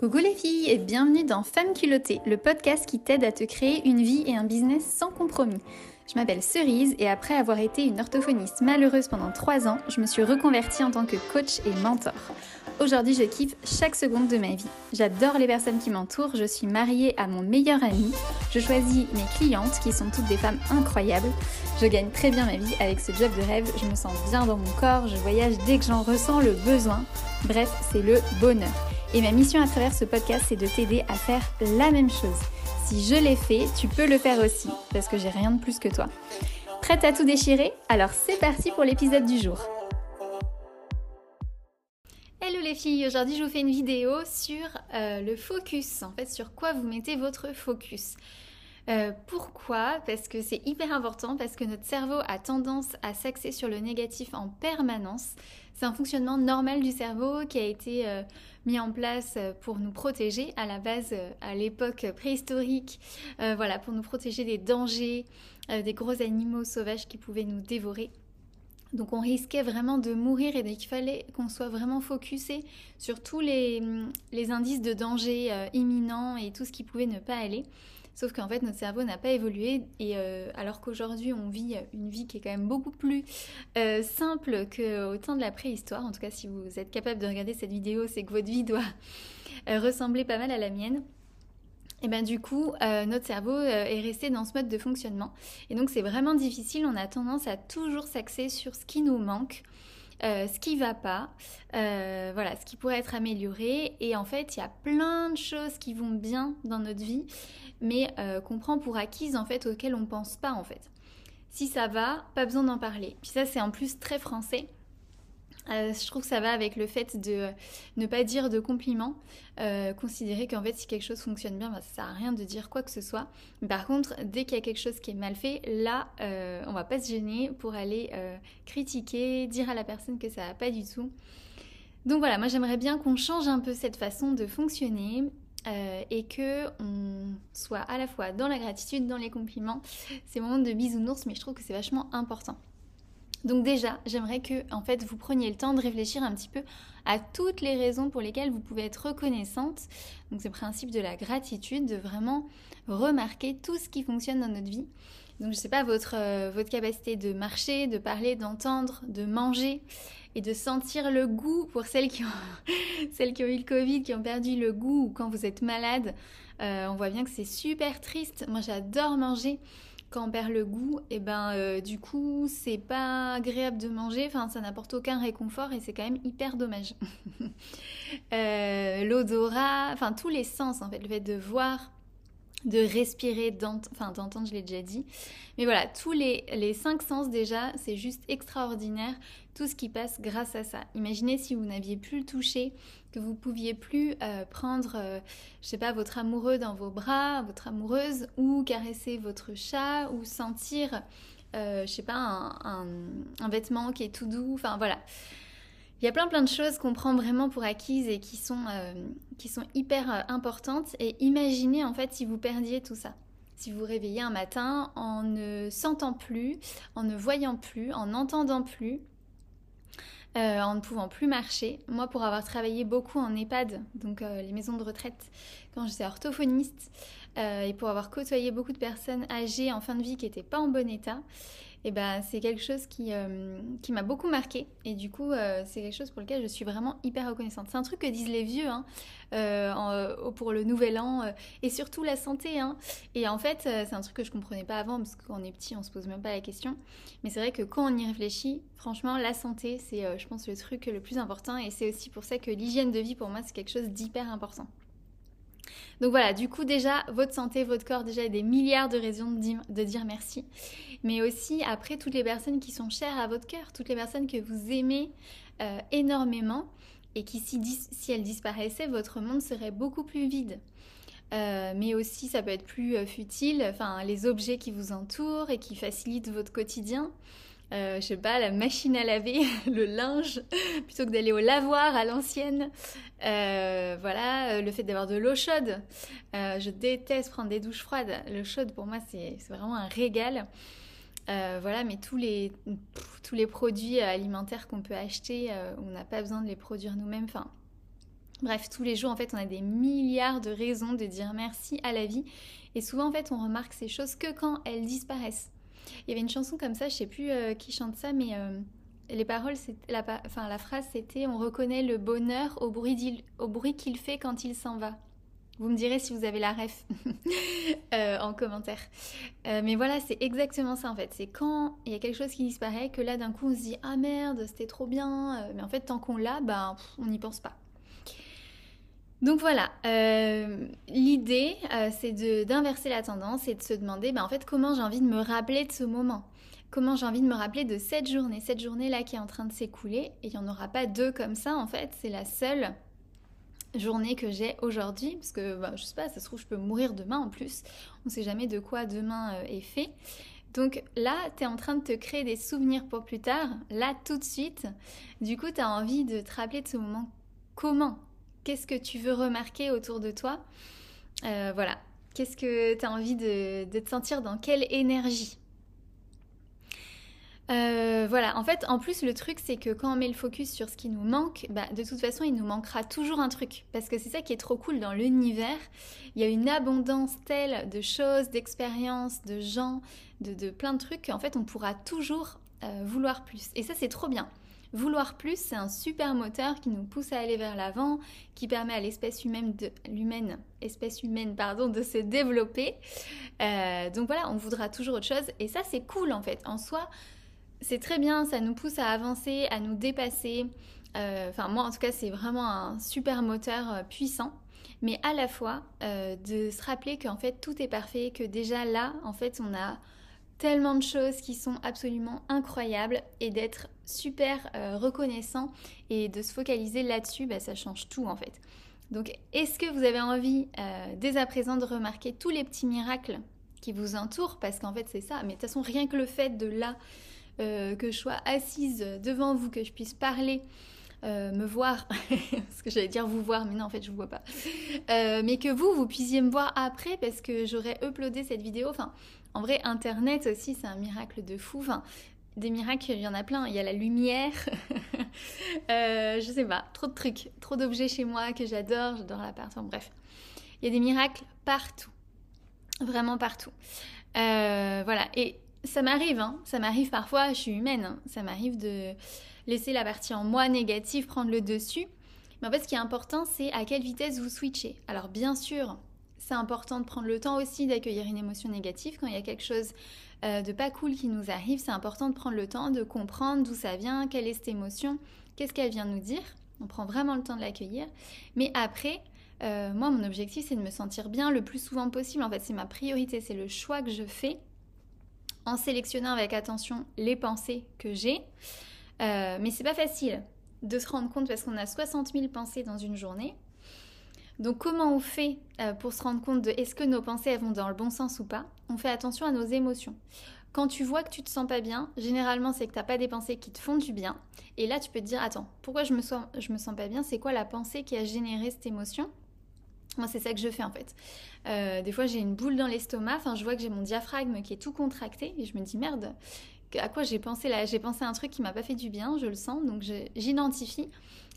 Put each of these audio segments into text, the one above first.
Coucou les filles et bienvenue dans Femme culottée, le podcast qui t'aide à te créer une vie et un business sans compromis. Je m'appelle Cerise et après avoir été une orthophoniste malheureuse pendant 3 ans, je me suis reconvertie en tant que coach et mentor. Aujourd'hui, je kiffe chaque seconde de ma vie. J'adore les personnes qui m'entourent, je suis mariée à mon meilleur ami, je choisis mes clientes qui sont toutes des femmes incroyables, je gagne très bien ma vie avec ce job de rêve, je me sens bien dans mon corps, je voyage dès que j'en ressens le besoin. Bref, c'est le bonheur. Et ma mission à travers ce podcast, c'est de t'aider à faire la même chose. Si je l'ai fait, tu peux le faire aussi, parce que j'ai rien de plus que toi. Prête à tout déchirer? Alors c'est parti pour l'épisode du jour. Hello les filles, aujourd'hui je vous fais une vidéo sur euh, le focus, en fait sur quoi vous mettez votre focus. Euh, pourquoi? Parce que c'est hyper important, parce que notre cerveau a tendance à s'axer sur le négatif en permanence. C'est un fonctionnement normal du cerveau qui a été euh, mis en place pour nous protéger à la base euh, à l'époque préhistorique, voilà, pour nous protéger des dangers, des gros animaux sauvages qui pouvaient nous dévorer. Donc on risquait vraiment de mourir et il fallait qu'on soit vraiment focusé sur tous les, les indices de danger imminent et tout ce qui pouvait ne pas aller. Sauf qu'en fait, notre cerveau n'a pas évolué. Et euh, alors qu'aujourd'hui, on vit une vie qui est quand même beaucoup plus euh, simple qu'au temps de la préhistoire. En tout cas, si vous êtes capable de regarder cette vidéo, c'est que votre vie doit euh, ressembler pas mal à la mienne. Et bien du coup, notre cerveau est resté dans ce mode de fonctionnement. Et donc c'est vraiment difficile, on a tendance à toujours s'axer sur ce qui nous manque, ce qui va pas, voilà, ce qui pourrait être amélioré. Et en fait, il y a plein de choses qui vont bien dans notre vie mais euh, qu'on prend pour acquise en fait, auxquelles on pense pas en fait. Si ça va, pas besoin d'en parler. Puis ça, c'est en plus très français. Euh, je trouve que ça va avec le fait de ne pas dire de compliments, euh, considérer qu'en fait si quelque chose fonctionne bien, bah, ça sert à rien de dire quoi que ce soit. Par contre, dès qu'il y a quelque chose qui est mal fait, là, on va pas se gêner pour aller critiquer, dire à la personne que ça va pas du tout. Donc voilà, moi j'aimerais bien qu'on change un peu cette façon de fonctionner euh, et que on soit à la fois dans la gratitude, dans les compliments. C'est moment de bisounours, mais je trouve que c'est vachement important. Donc déjà, j'aimerais que en fait vous preniez le temps de réfléchir un petit peu à toutes les raisons pour lesquelles vous pouvez être reconnaissante. Donc c'est le principe de la gratitude, de vraiment remarquer tout ce qui fonctionne dans notre vie. Donc je sais pas votre euh, votre capacité de marcher, de parler, d'entendre, de manger et de sentir le goût pour celles qui ont, celles qui ont eu le Covid, qui ont perdu le goût ou quand vous êtes malade. Euh, on voit bien que c'est super triste. Moi, j'adore manger. Quand on perd le goût, et eh ben euh, du coup, c'est pas agréable de manger. Enfin, ça n'apporte aucun réconfort et c'est quand même hyper dommage. Euh, l'odorat, enfin tous les sens en fait, le fait de voir, de respirer, enfin d'entendre, je l'ai déjà dit. Mais voilà, tous les, cinq sens déjà, c'est juste extraordinaire tout ce qui passe grâce à ça. Imaginez si vous n'aviez plus le toucher, que vous pouviez plus euh, prendre, euh, je sais pas, votre amoureux dans vos bras, votre amoureuse, ou caresser votre chat, ou sentir, euh, je sais pas, un, vêtement qui est tout doux. Enfin voilà. Il y a plein plein de choses qu'on prend vraiment pour acquises et qui sont, euh, qui sont hyper euh, importantes. Et imaginez en fait si vous perdiez tout ça. Si vous réveillez un matin en ne sentant plus, en ne voyant plus, en n'entendant plus, euh, en ne pouvant plus marcher. Moi, pour avoir travaillé beaucoup en EHPAD, donc les maisons de retraite, quand j'étais orthophoniste, et pour avoir côtoyé beaucoup de personnes âgées en fin de vie qui n'étaient pas en bon état, et ben c'est quelque chose qui, euh, qui m'a beaucoup marqué et du coup euh, c'est quelque chose pour lequel je suis vraiment hyper reconnaissante. C'est un truc que disent les vieux hein, euh, pour le nouvel an et surtout la santé. Hein. Et en fait c'est un truc que je comprenais pas avant parce qu'on est petit on se pose même pas la question. Mais c'est vrai que quand on y réfléchit, franchement la santé c'est je pense le truc le plus important et c'est aussi pour ça que l'hygiène de vie pour moi c'est quelque chose d'hyper important. Donc voilà, du coup déjà, votre santé, votre corps, déjà, il y a des milliards de raisons de dire, merci. Mais aussi, après, toutes les personnes qui sont chères à votre cœur, toutes les personnes que vous aimez euh, énormément et qui, si, elles disparaissaient, votre monde serait beaucoup plus vide. Euh, mais aussi, ça peut être plus euh, futile, enfin, les objets qui vous entourent et qui facilitent votre quotidien. Euh, je sais pas, la machine à laver, le linge, plutôt que d'aller au lavoir à l'ancienne. Euh, voilà, euh, le fait d'avoir de l'eau chaude. je déteste prendre des douches froides. L'eau chaude, pour moi, c'est vraiment un régal. voilà, mais tous les, tous les produits alimentaires qu'on peut acheter, on n'a pas besoin de les produire nous-mêmes. Enfin, Bref, tous les jours, en fait, on a des milliards de raisons de dire merci à la vie. Et souvent, en fait, on remarque ces choses que quand elles disparaissent. Il y avait une chanson comme ça, je sais plus euh, qui chante ça, mais euh, les paroles, la, enfin, la phrase c'était On reconnaît le bonheur au bruit, qu'il fait quand il s'en va. Vous me direz si vous avez la ref euh, en commentaire. mais voilà, c'est exactement ça en fait. C'est quand il y a quelque chose qui disparaît que là d'un coup on se dit Ah merde, c'était trop bien. Mais en fait, tant qu'on l'a, ben, on n'y pense pas. Donc voilà, euh, l'idée, euh, c'est d'inverser la tendance et de se demander, ben, en fait, comment j'ai envie de me rappeler de ce moment Comment j'ai envie de me rappeler de cette journée, cette journée-là qui est en train de s'écouler Et il n'y en aura pas deux comme ça, en fait, c'est la seule journée que j'ai aujourd'hui, parce que, ben, je sais pas, ça se trouve, je peux mourir demain en plus. On ne sait jamais de quoi demain euh, est fait. Donc là, tu es en train de te créer des souvenirs pour plus tard, là tout de suite. Du coup, tu as envie de te rappeler de ce moment. Comment? Qu'est-ce que tu veux remarquer autour de toi euh, Voilà. Qu'est-ce que tu as envie de, te sentir dans quelle énergie euh, voilà, en fait, en plus, le truc, c'est que quand on met le focus sur ce qui nous manque, bah, de toute façon, il nous manquera toujours un truc. Parce que c'est ça qui est trop cool dans l'univers. Il y a une abondance telle de choses, d'expériences, de gens, de, plein de trucs qu'en fait, on pourra toujours euh, vouloir plus. Et ça, c'est trop bien. Vouloir plus, c'est un super moteur qui nous pousse à aller vers l'avant, qui permet à l'espèce humaine, de, l'humaine, espèce humaine pardon, de se développer. Euh, donc voilà, on voudra toujours autre chose et ça c'est cool en fait. En soi, c'est très bien, ça nous pousse à avancer, à nous dépasser. Euh, enfin moi en tout cas c'est vraiment un super moteur euh, puissant mais à la fois de se rappeler qu'en fait tout est parfait, que déjà là, en fait, on a tellement de choses qui sont absolument incroyables et d'être super euh, reconnaissant et de se focaliser là-dessus, bah, ça change tout en fait. Donc est-ce que vous avez envie euh, dès à présent de remarquer tous les petits miracles qui vous entourent? Parce qu'en fait c'est ça, mais de toute façon rien que le fait de là, euh, que je sois assise devant vous, que je puisse parler, me voir, parce que j'allais dire vous voir, mais non en fait je vous vois pas, mais que vous, vous puissiez me voir après parce que j'aurais uploadé cette vidéo, enfin en vrai Internet aussi c'est un miracle de fou, enfin des miracles, il y en a plein. Il y a la lumière, euh, je sais pas, trop de trucs, trop d'objets chez moi que j'adore, j'adore l'appart, enfin bref. Il y a des miracles partout, vraiment partout. Euh, voilà, et ça m'arrive, hein, ça m'arrive parfois, je suis humaine, hein. ça m'arrive de laisser la partie en moi négative prendre le dessus. Mais en fait, ce qui est important, c'est à quelle vitesse vous switchez. Alors bien sûr, c'est important de prendre le temps aussi d'accueillir une émotion négative quand il y a quelque chose euh, de pas cool qui nous arrive, c'est important de prendre le temps de comprendre d'où ça vient, quelle est cette émotion, qu'est-ce qu'elle vient nous dire. On prend vraiment le temps de l'accueillir. Mais après, euh, moi, mon objectif, c'est de me sentir bien le plus souvent possible. En fait, c'est ma priorité, c'est le choix que je fais en sélectionnant avec attention les pensées que j'ai. Euh, mais c'est pas facile de se rendre compte parce qu'on a 60 000 pensées dans une journée. Donc comment on fait euh, pour se rendre compte de est-ce que nos pensées vont dans le bon sens ou pas? On fait attention à nos émotions. Quand tu vois que tu te sens pas bien, généralement c'est que tu n'as pas des pensées qui te font du bien. Et là tu peux te dire attends, pourquoi je me sens, je me sens pas bien? C'est quoi la pensée qui a généré cette émotion? Moi, c'est ça que je fais en fait. Euh, des fois, j'ai une boule dans l'estomac. Enfin, je vois que j'ai mon diaphragme qui est tout contracté et je me dis merde. À quoi j'ai pensé là? J'ai pensé à un truc qui m'a pas fait du bien. Je le sens, donc j'identifie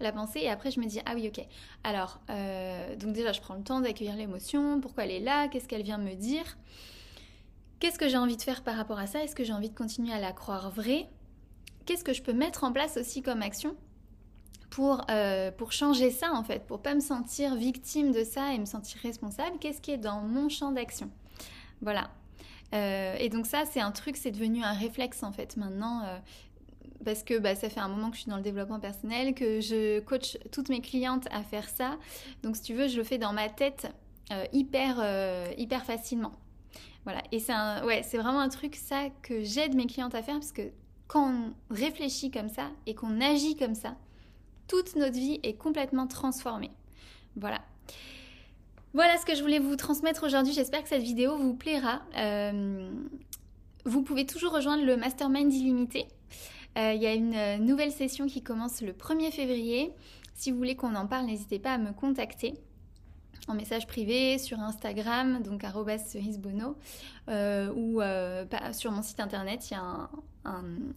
la pensée et après je me dis ah oui ok alors euh, donc déjà je prends le temps d'accueillir l'émotion pourquoi elle est là qu'est-ce qu'elle vient me dire? Qu'est-ce que j'ai envie de faire par rapport à ça? Est-ce que j'ai envie de continuer à la croire vraie? Qu'est-ce que je peux mettre en place aussi comme action? Pour, euh, pour changer ça en fait pour pas me sentir victime de ça et me sentir responsable qu'est-ce qui est dans mon champ d'action? Voilà euh, et donc ça, c'est un truc, c'est devenu un réflexe en fait. Maintenant, parce que bah, ça fait un moment que je suis dans le développement personnel, que je coach toutes mes clientes à faire ça. Donc si tu veux, je le fais dans ma tête euh, hyper, euh, hyper facilement. Voilà, et c'est ouais, vraiment un truc ça que j'aide mes clientes à faire parce que quand on réfléchit comme ça et qu'on agit comme ça, toute notre vie est complètement transformée. Voilà. Voilà ce que je voulais vous transmettre aujourd'hui. J'espère que cette vidéo vous plaira. Euh, vous pouvez toujours rejoindre le Mastermind illimité. Euh, il y a une euh, nouvelle session qui commence le 1er février. Si vous voulez qu'on en parle, n'hésitez pas à me contacter en message privé sur Instagram, donc cerisebono, ou sur mon site internet, il y a un,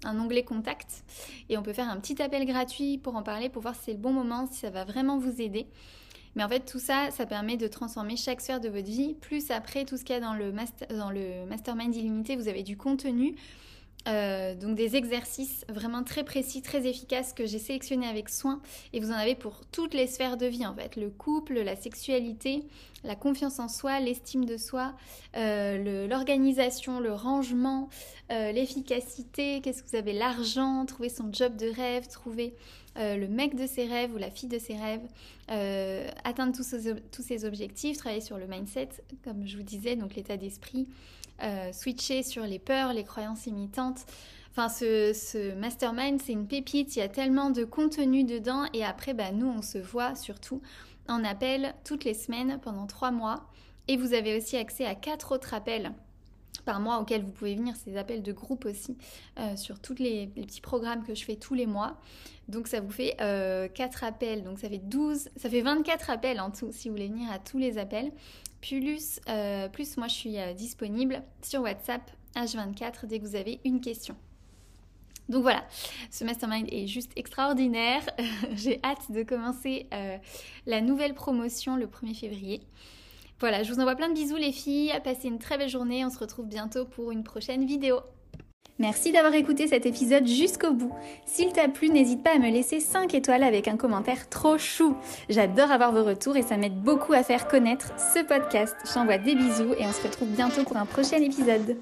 onglet contact et on peut faire un petit appel gratuit pour en parler, pour voir si c'est le bon moment, si ça va vraiment vous aider. Mais en fait, tout ça, ça permet de transformer chaque sphère de votre vie. Plus après, tout ce qu'il y a dans le Mastermind illimité, vous avez du contenu. Euh, donc des exercices vraiment très précis, très efficaces que j'ai sélectionnés avec soin. Et vous en avez pour toutes les sphères de vie en fait, le couple, la sexualité, la confiance en soi, l'estime de soi, euh, l'organisation, le, rangement, euh, l'efficacité, qu'est-ce que vous avez, l'argent, trouver son job de rêve, trouver le mec de ses rêves ou la fille de ses rêves, atteindre tous, ces objectifs, travailler sur le mindset, comme je vous disais, donc l'état d'esprit, euh, switcher sur les peurs, les croyances imitantes. Enfin, ce, mastermind, c'est une pépite, il y a tellement de contenu dedans. Et après, bah, nous, on se voit surtout en appel toutes les semaines pendant trois mois. Et vous avez aussi accès à quatre autres appels par mois auxquels vous pouvez venir, ces appels de groupe aussi, euh, sur tous les, petits programmes que je fais tous les mois. Donc ça vous fait euh, 4 appels, donc ça fait 12, ça fait 24 appels en tout si vous voulez venir à tous les appels. Plus, euh, plus moi je suis euh, disponible sur WhatsApp H24 dès que vous avez une question. Donc voilà, ce mastermind est juste extraordinaire. J'ai hâte de commencer euh, la nouvelle promotion le 1er février. Voilà, je vous envoie plein de bisous les filles, passez une très belle journée, on se retrouve bientôt pour une prochaine vidéo. Merci d'avoir écouté cet épisode jusqu'au bout. S'il t'a plu, n'hésite pas à me laisser 5 étoiles avec un commentaire trop chou. J'adore avoir vos retours et ça m'aide beaucoup à faire connaître ce podcast. J'envoie des bisous et on se retrouve bientôt pour un prochain épisode.